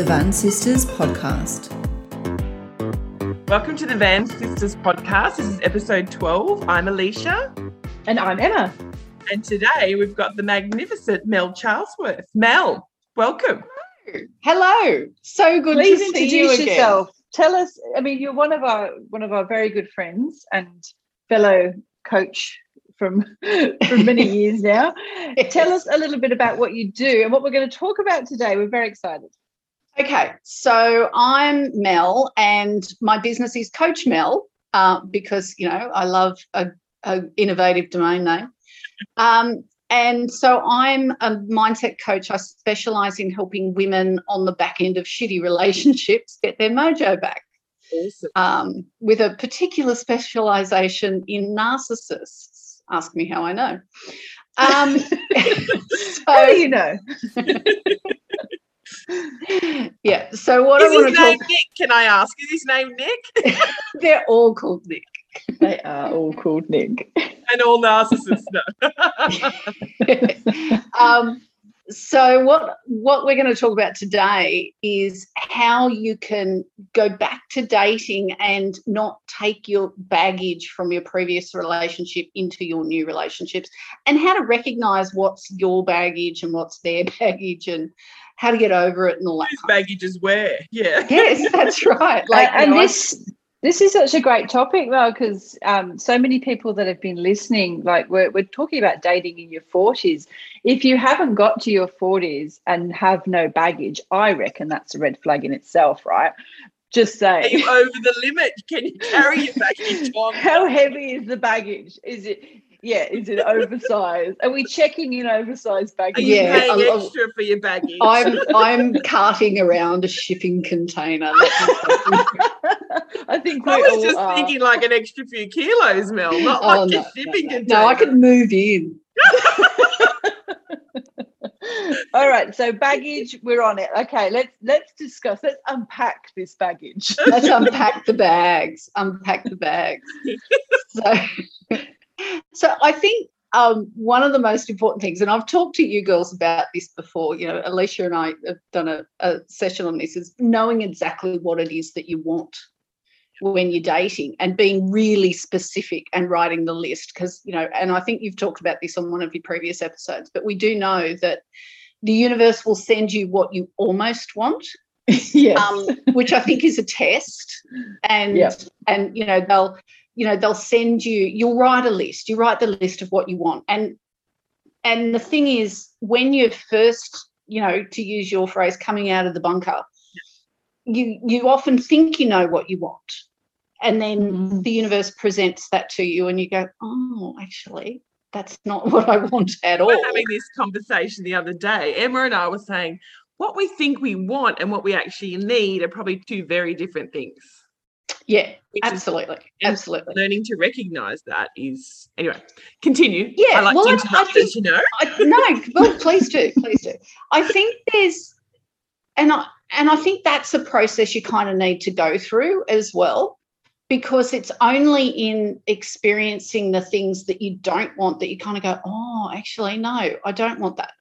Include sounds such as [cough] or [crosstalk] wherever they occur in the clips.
the Van Sistas podcast. Welcome to the Van Sistas podcast. This is episode 12. I'm Alicia. And I'm Emma. And today we've got the magnificent Mel Charlesworth. Mel, welcome. Hello. So good Please to see introduce you again. yourself. Tell us, I mean, you're one of our one of our very good friends and fellow coach from [laughs] from many [laughs] years now. Tell us a little bit about what you do and what we're going to talk about today. We're very excited. Okay, so I'm Mel, and my business is Coach Mel uh, because you know I love a, a innovative domain name. Um, and so I'm a mindset coach. I specialize in helping women on the back end of shitty relationships get their mojo back. Awesome. um, with a particular specialization in narcissists. Ask me how I know. Um, [laughs] [laughs] How do so, you know? [laughs] yeah. So what I his name talk, Nick? Can I ask? Is his name Nick? [laughs] they're all called Nick. They are all called Nick. and all narcissists know. [laughs] um, so what what we're going to talk about today is how you can go back to dating and not take your baggage from your previous relationship into your new relationships and how to recognize what's your baggage and what's their [laughs] baggage and how to get over it and all that Whose baggage is where? Yeah. [laughs] yes that's [laughs] right like and you know, I- this this is such a great topic though because um, so many people that have been listening like we're, we're talking about dating in your 40s if you haven't got to your 40s and have no baggage i reckon that's a red flag in itself right just Are say you over the limit? Can you carry your baggage on? [laughs] how heavy is the baggage is it yeah is it oversized are we checking in oversized Are baggage you Yeah, paying lo- extra for your baggage? I'm I'm [laughs] carting around a shipping container. [laughs] i think I was just are. thinking like an extra few kilos, Mel, not Oh, like no, a shipping no, container. no, I can move in. [laughs] All right, so baggage, we're on it. Okay, let's let's discuss. Let's unpack this baggage. Let's unpack the bags. Unpack the bags. So, so I think um, one of the most important things, and I've talked to you girls about this before. You know, Alicia and I have done a, a session on this. Is knowing exactly what it is that you want when you're dating and being really specific and writing the list because you know and i think you've talked about this on one of your previous episodes but we do know that the universe will send you what you almost want [laughs] yes. um, which I think is a test. And Yep. and you know they'll you know they'll send you. You'll write a list. You write the list of what you want. And and the thing is, when you're first, you know, to use your phrase, coming out of the bunker, you you often think you know what you want, and then Mhm. the universe presents that to you, and you go, oh, actually. That's not [laughs] what I want at all. We're having this conversation the other day. Emma and I were saying what we think we want and what we actually need are probably two very different things. Yeah, absolutely, absolutely. learning to recognize that is anyway. Continue. Yeah, I like well, to I- I think- you know. I, no, [laughs] well, please do, please do. I think there's, and I and I think that's a process you kind of need to go through as well, because it's only in experiencing the things that you don't want that you kind of go, oh, actually, no, I don't want that,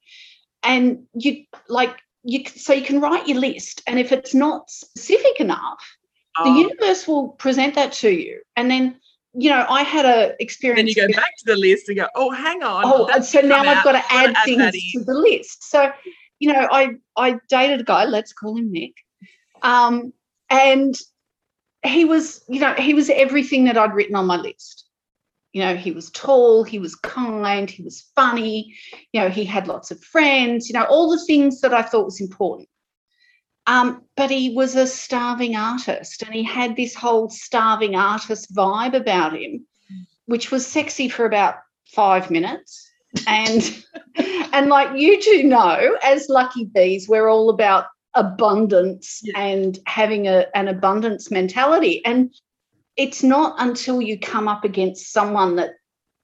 and you like you so you can write your list, and if it's not specific enough, the Oh, universe will present that to you, and then. You know, I had a experience. then you go with- back to the list and go, oh, hang on. Oh, so now I've got to I've add things to the list. So, you know, I I dated a guy. Let's call him Nick, um, and he was, you know, he was everything that I'd written on my list. You know, he was tall, he was kind, he was funny. You know, he had lots of friends. You know, all the things that I thought was important. Um, but he was a starving artist, and he had this whole starving artist vibe about him, which was sexy for about five minutes and [laughs] and like you two know as lucky bees we're all about abundance Yeah. and having a, an abundance mentality and it's not until you come up against someone that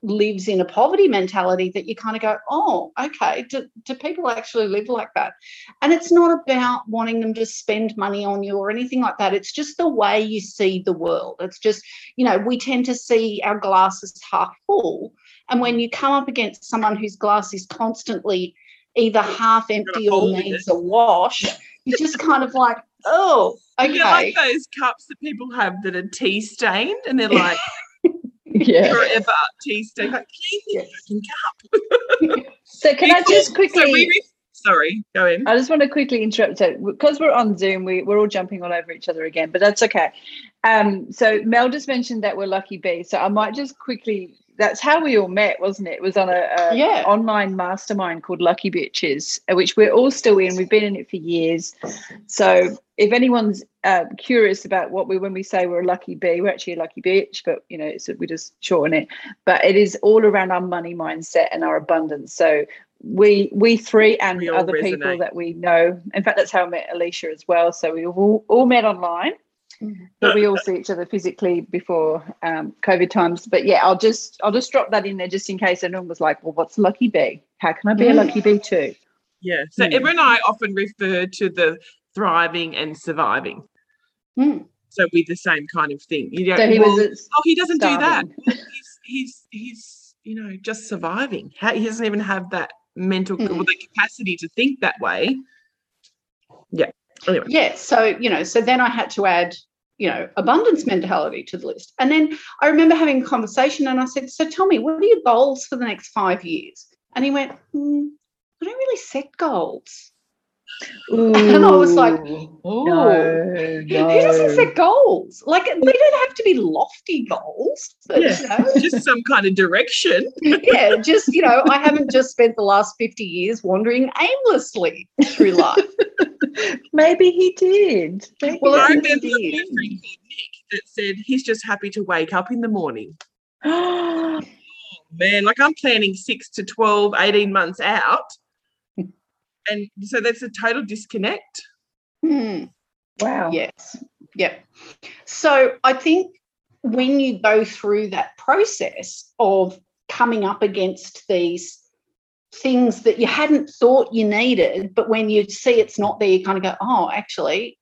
lives in a poverty mentality that you kind of go oh okay do, do people actually live like that? And it's not about wanting them to spend money on you or anything like that. It's just the way you see the world. It's just you know we tend to see our glasses half full and when you come up against someone whose glass is constantly either half empty or needs a wash, you're just kind of like, oh, okay. [laughs] You're like those cups that people have that are tea stained and they're [laughs] like Yeah. forever tea stained. Like, clean your fucking. So can I just So quickly? we re- sorry, go in. I just want to quickly interrupt. So, because we're on Zoom, we, we're all jumping all over each other again, but that's okay. Um, so, Mel just mentioned that we're lucky bees. So, I might just quickly. That's how we all met, wasn't it? It was on a, a Yeah. online mastermind called Lucky Bitches, uh, which we're all still in. We've been in it for years. So, if anyone's uh, curious about what we when we say we're a lucky bee, we're actually a lucky bitch, but you know, it's, we just shorten it. But it is all around our money mindset and our abundance. So, we we three and We all other people that we know. In fact, that's how I met Alicia as well. So we all, all met online. But we all see each other physically before um, COVID times. But yeah, I'll just I'll just drop that in there just in case anyone was like, "Well, what's lucky bee? How can I be a Mm. lucky bee too?" Yeah. So Hmm. Emma and I often refer to the thriving and surviving. Hmm. So with the same kind of thing. You know, So he well, was oh, he doesn't do that. he's he's he's you know just surviving. He doesn't even have that mental well, the capacity to think that way. Yeah. Anyway. Yeah. So, you know, so then I had to add, you know, abundance mentality to the list. And then I remember having a conversation and I said, So tell me, what are your goals for the next five years? And he went, hmm, I don't really set goals. [laughs] And I was like, Oh, no, who doesn't set goals? Like, they don't have to be lofty goals, but, Yeah. you know, [laughs] just some kind of direction. [laughs] yeah, just, you know, I haven't just spent the last 50 years wandering aimlessly through life. Maybe he did. Maybe Well, I remember a friend called Nick that said he's just happy to wake up in the morning. did. [gasps] Oh, man, like I'm planning six to 12, 18 months out. And so that's a total disconnect. Hmm. wow. Yes. Yep. So I think when you go through that process of coming up against these things that you hadn't thought you needed, but when you see it's not there, you kind of go, oh, actually,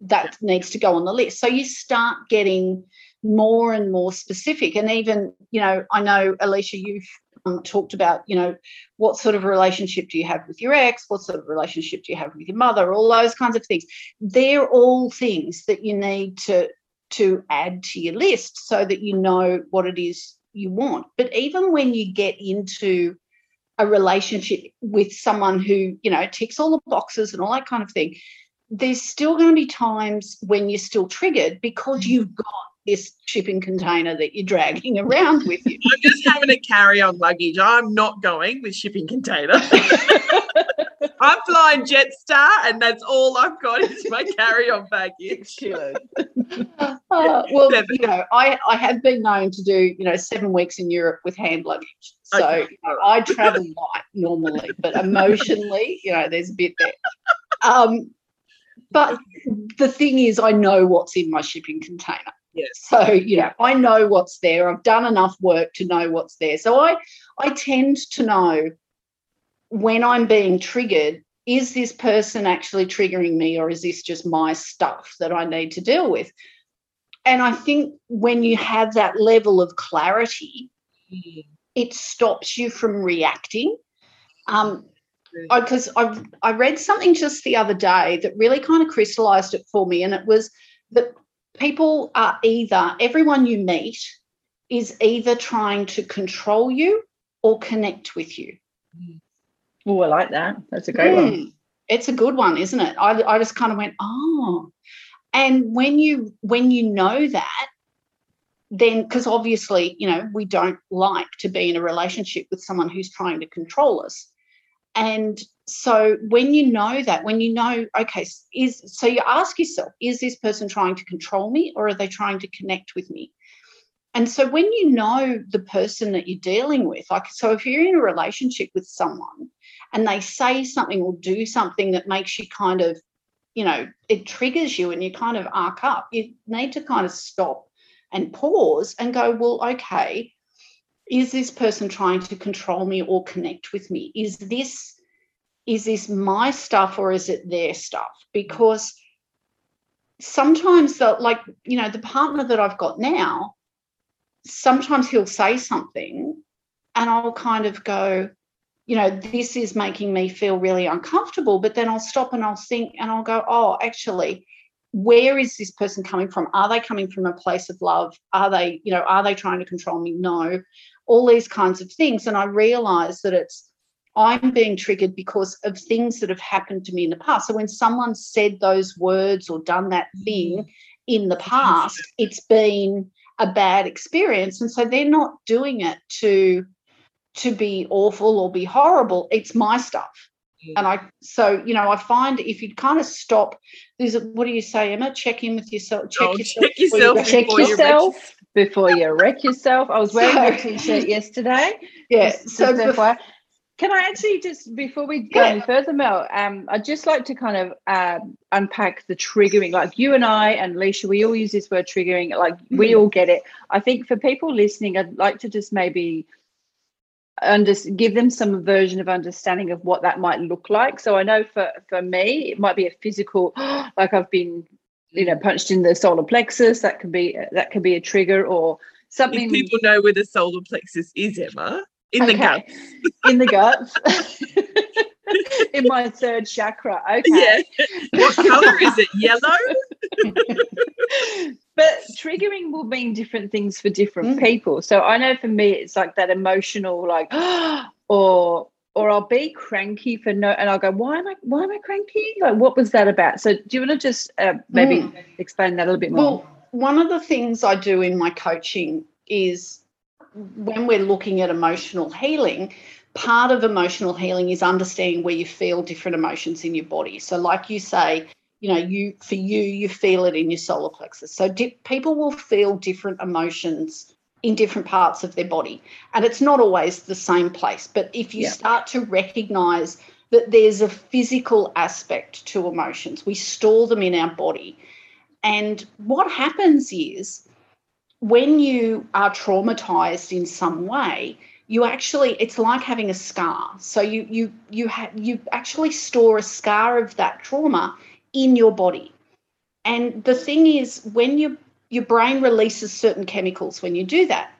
that needs to go on the list. So you start getting more and more specific. And even, you know, I know, Alicia, you've um, talked about, you know, what sort of relationship do you have with your ex? What sort of relationship do you have with your mother? All those kinds of things they're all things that you need to to add to your list so that you know what it is you want but even when you get into a relationship with someone who you know ticks all the boxes and all that kind of thing there's still going to be times when you're still triggered because you've got this shipping container that you're dragging around with you I'm just having a carry on luggage. I'm not going with shipping container. [laughs] I'm flying Jetstar, and that's all I've got is my carry on baggage. kilos. [laughs] Uh, well, Seven. you know, I, I have been known to do, you know, seven weeks in Europe with hand luggage. So Okay. you know, I travel light normally, but emotionally, you know, there's a bit there. Um, but the thing is, I know what's in my shipping container. Yes. So, you know, I know what's there. I've done enough work to know what's there. So I I tend to know when I'm being triggered, is this person actually triggering me or is this just my stuff that I need to deal with? And I think when you have that level of clarity, it stops you from reacting. Um, because I, I read something just the other day that really kind of crystallized it for me, and it was that people are either everyone you meet is either trying to control you or connect with you. Oh, I like that. That's a great one. Mm, It's a good one, isn't it? I, I just kind of went, oh. And when you when you know that, then because obviously, you know, we don't like to be in a relationship with someone who's trying to control us. And so when you know that, when you know, okay, is so you ask yourself, is this person trying to control me or are they trying to connect with me? And so when you know the person that you're dealing with, like so if you're in a relationship with someone and they say something or do something that makes you kind of, you know, it triggers you and you kind of arc up, you need to kind of stop and pause and go, well, okay, is this person trying to control me or connect with me? Is this is this my stuff or is it their stuff? Because sometimes the like, you know, the partner that I've got now, sometimes he'll say something and I'll kind of go, you know, this is making me feel really uncomfortable. But then I'll stop and I'll think and I'll go, oh, actually, where is this person coming from? Are they coming from a place of love? Are they, you know, are they trying to control me? No, all these kinds of things. And I realize that it's, I'm being triggered because of things that have happened to me in the past. So when someone said those words or done that mm-hmm. thing in the mm-hmm. past, it's been a bad experience. And so they're not doing it to to be awful or be horrible. It's my stuff. And I, so, you know, I find if you kind of stop, there's a, what do you say, Emma? Check in with yourself. Check Oh, yourself. check yourself before Check before you wreck yourself before you wreck yourself. I was wearing [laughs] So- a t-shirt yesterday. Yeah. Just- So, just bef- FYI. Can I actually just before we go Yeah. any further, Mel? Um, I'd just like to kind of um, unpack the triggering. Like you and I and Leisha, we all use this word triggering. Like we Mhm. all get it. I think for people listening, I'd like to just maybe under, give them some version of understanding of what that might look like. So I know for for me, it might be a physical, [gasps] like I've been, you know, punched in the solar plexus. That can be that can be a trigger or something. If people know where the solar plexus is, Emma, in the gut. in the guts, [laughs] [laughs] in my third chakra. Okay, Yeah. what color is it? Yellow? [laughs] but triggering will mean different things for different Mm. people. So I know for me, it's like that emotional, like, [gasps] or or I'll be cranky for no, and I'll go, why am I why am I cranky? Like, what was that about? So do you want to just uh, maybe Mm. explain that a little bit more? well, one of the things I do in my coaching is when we're looking at emotional healing, part of emotional healing is understanding where you feel different emotions in your body. So, like you say, you know, you for you, you feel it in your solar plexus. So, di- people will feel different emotions in different parts of their body, and it's not always the same place. But if you Yeah. start to recognize that there's a physical aspect to emotions, we store them in our body. And what happens is when you are traumatized in some way, you actually it's like having a scar. So you you you have you actually store a scar of that trauma in your body. And the thing is when you your brain releases certain chemicals when you do that.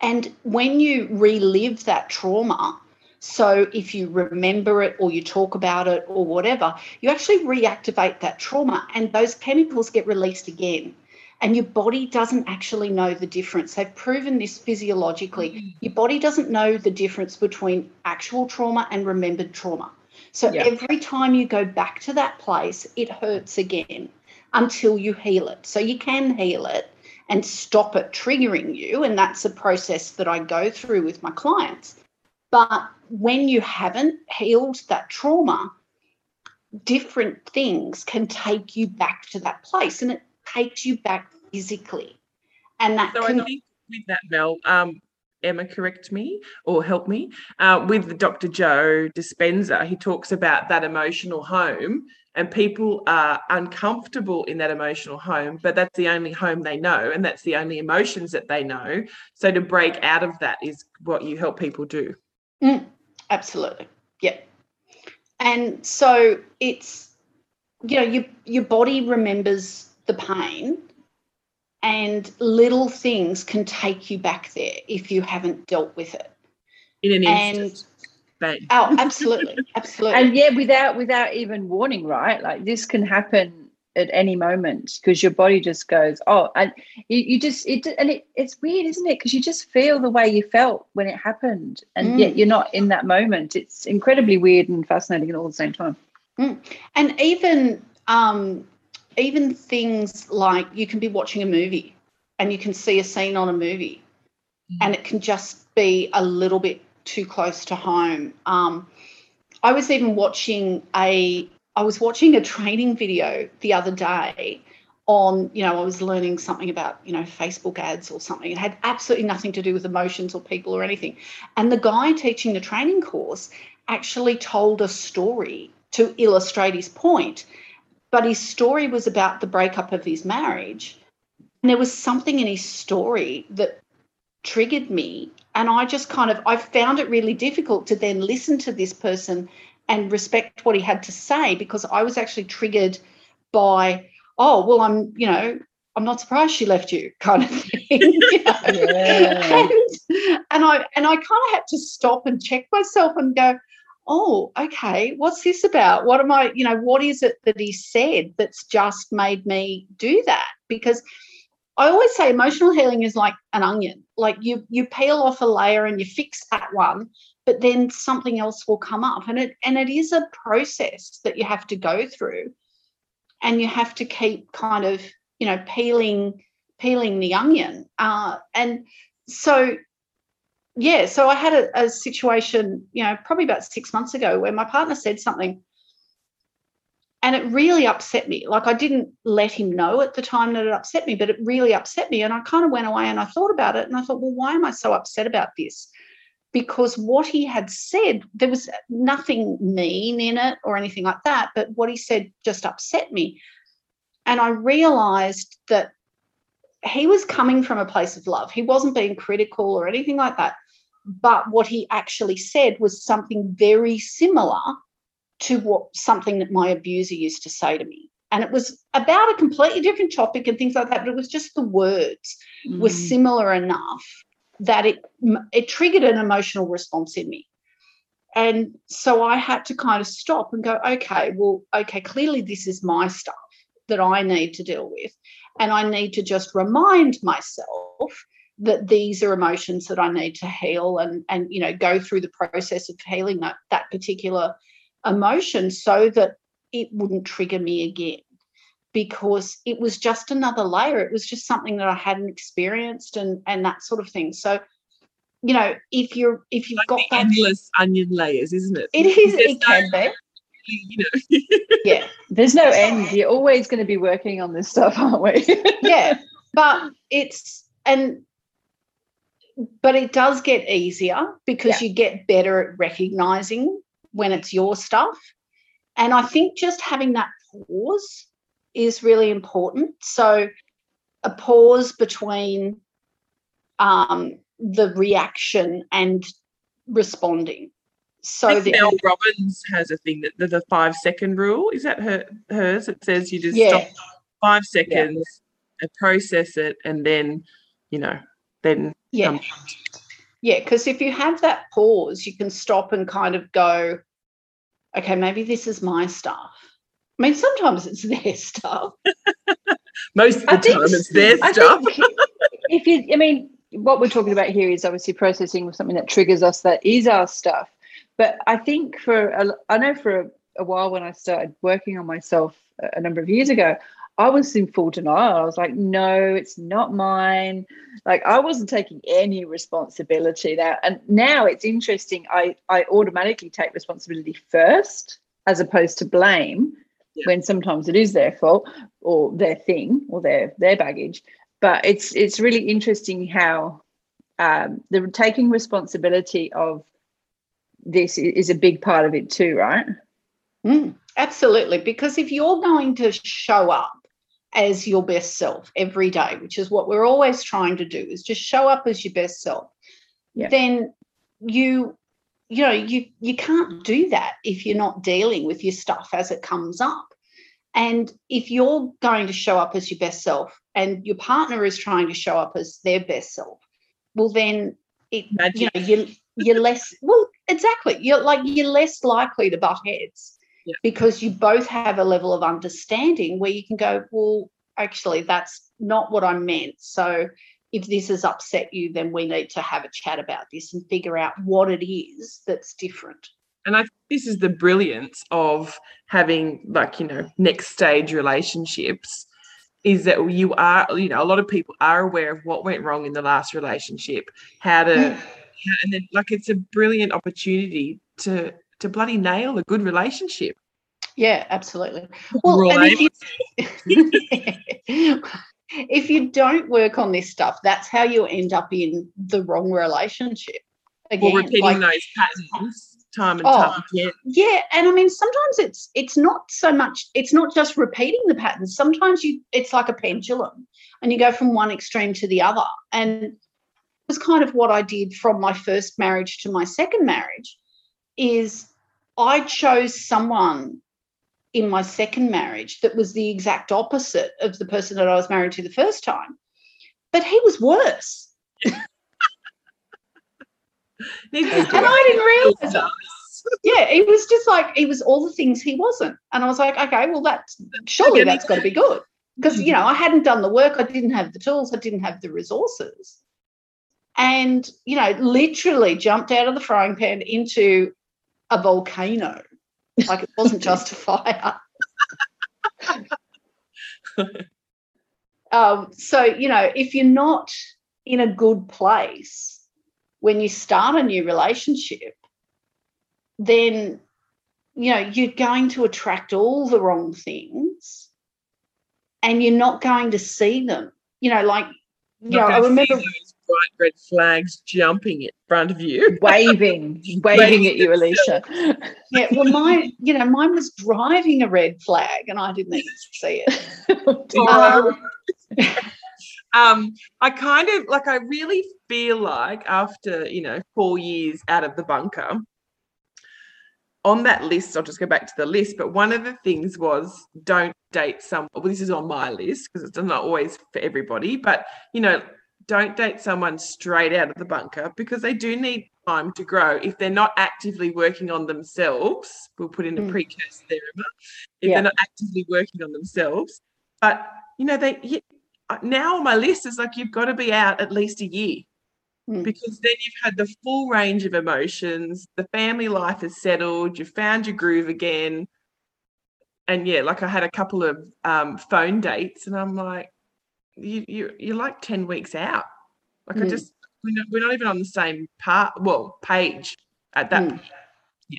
And when you relive that trauma, so if you remember it or you talk about it or whatever, you actually reactivate that trauma and those chemicals get released again. And your body doesn't actually know the difference. They've proven this physiologically. Mm. Your body doesn't know the difference between actual trauma and remembered trauma. So Yeah. every time you go back to that place, it hurts again until you heal it. So you can heal it and stop it triggering you. And that's a process that I go through with my clients. But when you haven't healed that trauma, different things can take you back to that place and it takes you back physically. And that So can I think with that, Mel, um, Emma, correct me or help me. Uh, with Dr. Joe Dispenza, he talks about that emotional home, and people are uncomfortable in that emotional home, but that's the only home they know, and that's the only emotions that they know. So to break out of that is what you help people do. Mm, absolutely. Yeah. And so it's, you know, your, your body remembers the pain and little things can take you back there if you haven't dealt with it. In an And- instant. Bang. [laughs] Oh, absolutely. [laughs] Absolutely. and yeah without without even warning right like this can happen at any moment because your body just goes oh and you, you just it and it, it's weird isn't it because you just feel the way you felt when it happened and Mm. yet you're not in that moment it's incredibly weird and fascinating at all the same time and even um, even things like you can be watching a movie and you can see a scene on a movie and it can just be a little bit too close to home. Um, i was even watching a i was watching a training video the other day on you know i was learning something about you know facebook ads or something. It had absolutely nothing to do with emotions or people or anything. And the guy teaching the training course actually told a story to illustrate his point but his story was about the breakup of his marriage. And there was something in his story that triggered me. And I just kind of, I found it really difficult to then listen to this person and respect what he had to say because I was actually triggered by, oh, well, I'm, you know, I'm not surprised she left you kind of thing. [laughs] you know? Yeah. and, and I and I kind of had to stop and check myself and go, oh, okay, what's this about? What am I, you know, what is it that he said that's just made me do that? Because I always say emotional healing is like an onion. Like you you peel off a layer and you fix that one, but then something else will come up. And it and it is a process that you have to go through. And you have to keep kind of, you know, peeling peeling the onion. Uh, and so yeah, so I had a, a situation, you know, probably about six months ago where my partner said something and it really upset me. Like I didn't let him know at the time that it upset me, but it really upset me. And I kind of went away and I thought about it and I thought, well, why am I so upset about this? Because what he had said, there was nothing mean in it or anything like that, but what he said just upset me. And I realized that he was coming from a place of love. He wasn't being critical or anything like that. But what he actually said was something very similar to what something that my abuser used to say to me. And it was about a completely different topic and things like that, but it was just the words mm. were similar enough that it it triggered an emotional response in me. And so I had to kind of stop and go, okay, well, okay, clearly this is my stuff that I need to deal with. And I need to just remind myself that these are emotions that I need to heal and, and you know, go through the process of healing that, that particular emotion so that it wouldn't trigger me again because it was just another layer. It was just something that I hadn't experienced and and that sort of thing. So, you know, if you're if you've like got that, endless onion layers, isn't it? It is. There's it can be. You know. [laughs] yeah, there's no end. You're always going to be working on this stuff, aren't we? yeah, [laughs] but it's and but it does get easier because yeah. you get better at recognizing when it's your stuff. And I think just having that pause is really important. So, a pause between um, the reaction and responding. So that Mel Robbins has a thing that the, the, five second rule is that her hers. It says you just yeah. stop five seconds yeah. and process it, and then you know then yeah. Um, yeah, because if you have that pause, you can stop and kind of go, okay, maybe this is my stuff. I mean, sometimes it's [laughs] their stuff. Most of the I time, think, it's [laughs] their I stuff. if you, I mean, what we're talking about here is obviously processing with something that triggers us that is our stuff. But I think for, a, I know for a, a while when I started working on myself a number of years ago, I was in full denial. I was like, no, it's not mine. Like I wasn't taking any responsibility there. And now it's interesting. I, I automatically take responsibility first as opposed to blame yeah. when sometimes it is their fault or their thing or their their baggage. But it's it's really interesting how um, the taking responsibility of this is a big part of it too, right? Mm, absolutely. Because if you're going to show up as your best self every day, which is what we're always trying to do, is just show up as your best self. Yeah. Then you you know you you can't do that if you're not dealing with your stuff as it comes up and if you're going to show up as your best self and your partner is trying to show up as their best self well then it Magic. you know you're, you're less well exactly you're like you're less likely to butt heads yeah. because you both have a level of understanding where you can go, well, actually, that's not what I meant. So if this has upset you, then we need to have a chat about this and figure out what it is that's different. And I think this is the brilliance of having, like, you know, next stage relationships is that you are, you know, a lot of people are aware of what went wrong in the last relationship, how to, mm. and then, like, it's a brilliant opportunity to to bloody nail a good relationship. Yeah, absolutely. Well, and if you, [laughs] if you don't work on this stuff, that's how you end up in the wrong relationship. Again, well, repeating like, those patterns time and oh, time again. Yeah, and I mean sometimes it's it's not so much it's not just repeating the patterns. Sometimes you it's like a pendulum, and you go from one extreme to the other. And it was kind of what I did from my first marriage to my second marriage. Is I chose someone in my second marriage that was the exact opposite of the person that I was married to the first time. but he was worse. And I didn't realize it. Yeah, he was just like he was all the things he wasn't. And I was like, okay, well, that's surely that's got to be good. Because you know, I hadn't done the work, I didn't have the tools, I didn't have the resources. And you know, literally jumped out of the frying pan into a volcano. Like it wasn't [laughs] just a fire. um, so, you know, if you're not in a good place when you start a new relationship, then, you know, you're going to attract all the wrong things and you're not going to see them. You know, like, you know, I remember bright red flags jumping in front of you. [laughs] waving, waving at you, Alicia. [laughs] Yeah, well, mine, you know, mine was driving a red flag, and I didn't even see it. [laughs] Um, um, I kind of like I really feel like after you know four years out of the bunker, on that list, I'll just go back to the list. But one of the things was don't date some. Well, this is on my list because it's not always for everybody, but you know, don't date someone straight out of the bunker because they do need time to grow. If they're not actively working on themselves, we'll put in a Mm. precursor there, Emma. If Yeah. they're not actively working on themselves, but you know, they uh, now on my list is like you've got to be out at least a year Mm. because then you've had the full range of emotions, the family life is settled, you've found your groove again. And yeah, like I had a couple of um, phone dates, and I'm like, you you you're like ten weeks out. Like I Mm. just we're not, we're not even on the same part, well, page at that. Mm. point. Yeah.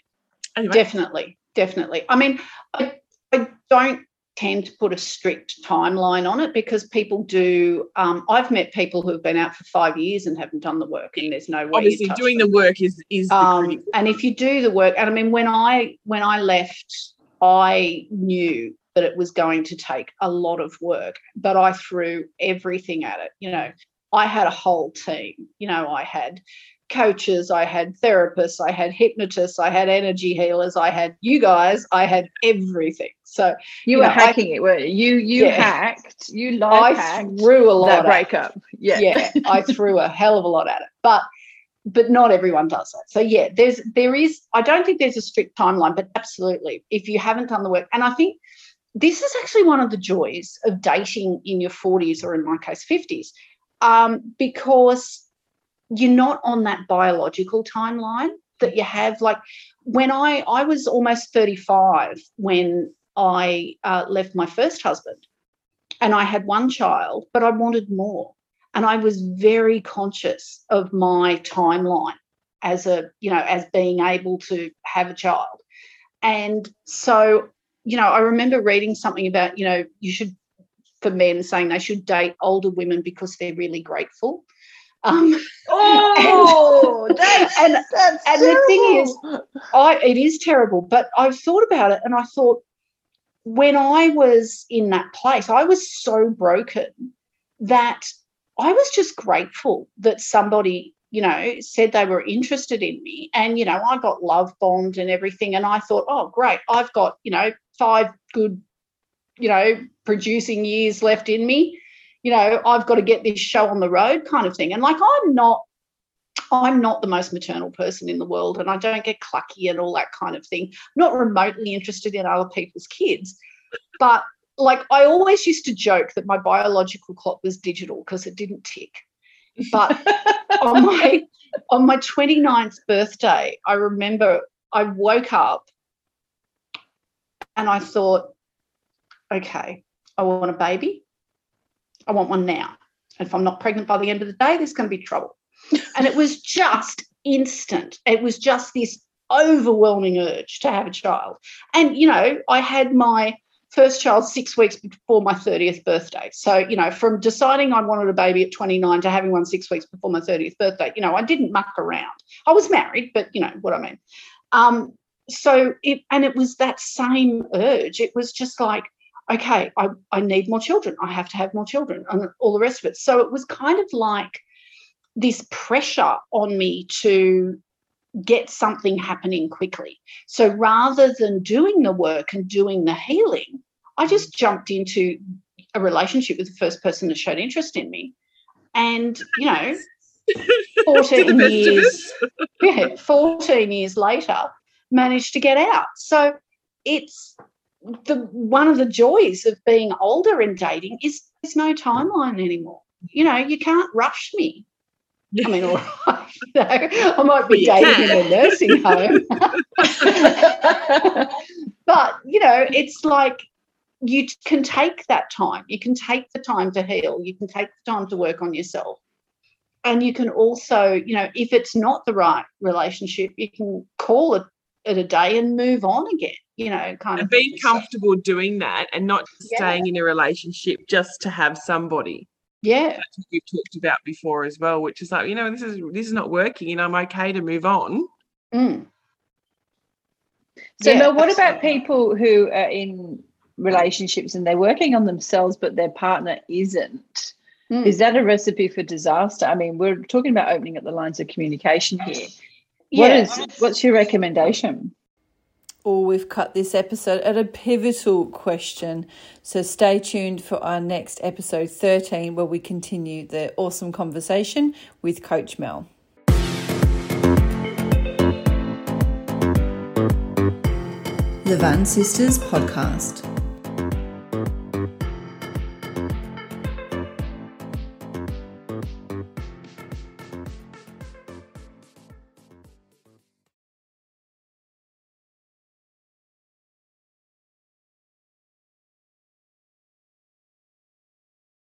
Anyway, Definitely, definitely. I mean, I, I don't tend to put a strict timeline on it because people do. Um, I've met people who have been out for five years and haven't done the work, and there's no way. obviously doing them. the work is is um, and if you do the work and i mean when i when i left i knew that it was going to take a lot of work but i threw everything at it you know i had a whole team you know i had coaches i had therapists i had hypnotists i had energy healers i had you guys i had everything so You You were know, I- hacking it, weren't you? You you Yeah. hacked. You live i hacked threw a lot that at breakup. Yeah. yeah i [laughs] threw a hell of a lot at it but but not everyone does that so yeah there's there is i don't think there's a strict timeline but absolutely if you haven't done the work and i think this is actually one of the joys of dating in your 40s or in my case 50s um, because you're not on that biological timeline that you have. Like when i i was almost 35 when i uh, left my first husband and i had one child but i wanted more. And i was very conscious of my timeline as a you know as being able to have a child. And so you know i remember reading something about you know you should for men saying they should date older women because they're really grateful um, Oh, [laughs] that's and that's and the thing is. I it is terrible, but I've thought about it and I thought when I was in that place, I was so broken that I was just grateful that somebody, you know, said they were interested in me. And, you know, I got love bombed and everything. And I thought, oh, great, I've got, you know, five good, you know, producing years left in me. You know, I've got to get this show on the road kind of thing. And like, I'm not I'm not the most maternal person in the world and I don't get clucky and all that kind of thing. not remotely interested in other people's kids. But like I always used to joke that my biological clock was digital because it didn't tick. But [laughs] on my on my 29th birthday, I remember I woke up and I thought, okay, I want a baby. I want one now. And if I'm not pregnant by the end of the day, there's going to be trouble and it was just instant. It was just this overwhelming urge to have a child. And, you know, I had my first child six weeks before my 30th birthday. So, you know, from deciding I wanted a baby at 29 to having one six weeks before my 30th birthday, you know, I didn't muck around. I was married, but you know what I mean. Um, so it, and it was that same urge. It was just like, okay, I, I need more children. I have to have more children and all the rest of it. So it was kind of like, this pressure on me to get something happening quickly. So rather than doing the work and doing the healing, I just jumped into a relationship with the first person that showed interest in me. And, you know, [laughs] 14 years, yeah, 14 years later, managed to get out. So it's the one of the joys of being older and dating is there's no timeline anymore. You know, you can't rush me. I mean, all right, [laughs] you know, I might be Well, dating in a nursing home. [laughs] but, you know, it's like you can take that time. You can take the time to heal. You can take the time to work on yourself. And you can also, you know, if it's not the right relationship, you can call it at a day and move on again, you know, kind and of being. Comfortable doing that and not Yeah. staying in a relationship just to have somebody yeah. That's what we've talked about before as well which is like you know this is this is not working and i'm okay to move on Mm. So, Yeah, Mel, what about people who are in relationships and they're working on themselves, but their partner isn't? Mm. Is that a recipe for disaster? I mean, we're talking about opening up the lines of communication here. What Yeah. is? What's your recommendation? or we've cut this episode at a pivotal question. So stay tuned for our next episode 13, where we continue the awesome conversation with Coach Mel. The Van Sistas Podcast.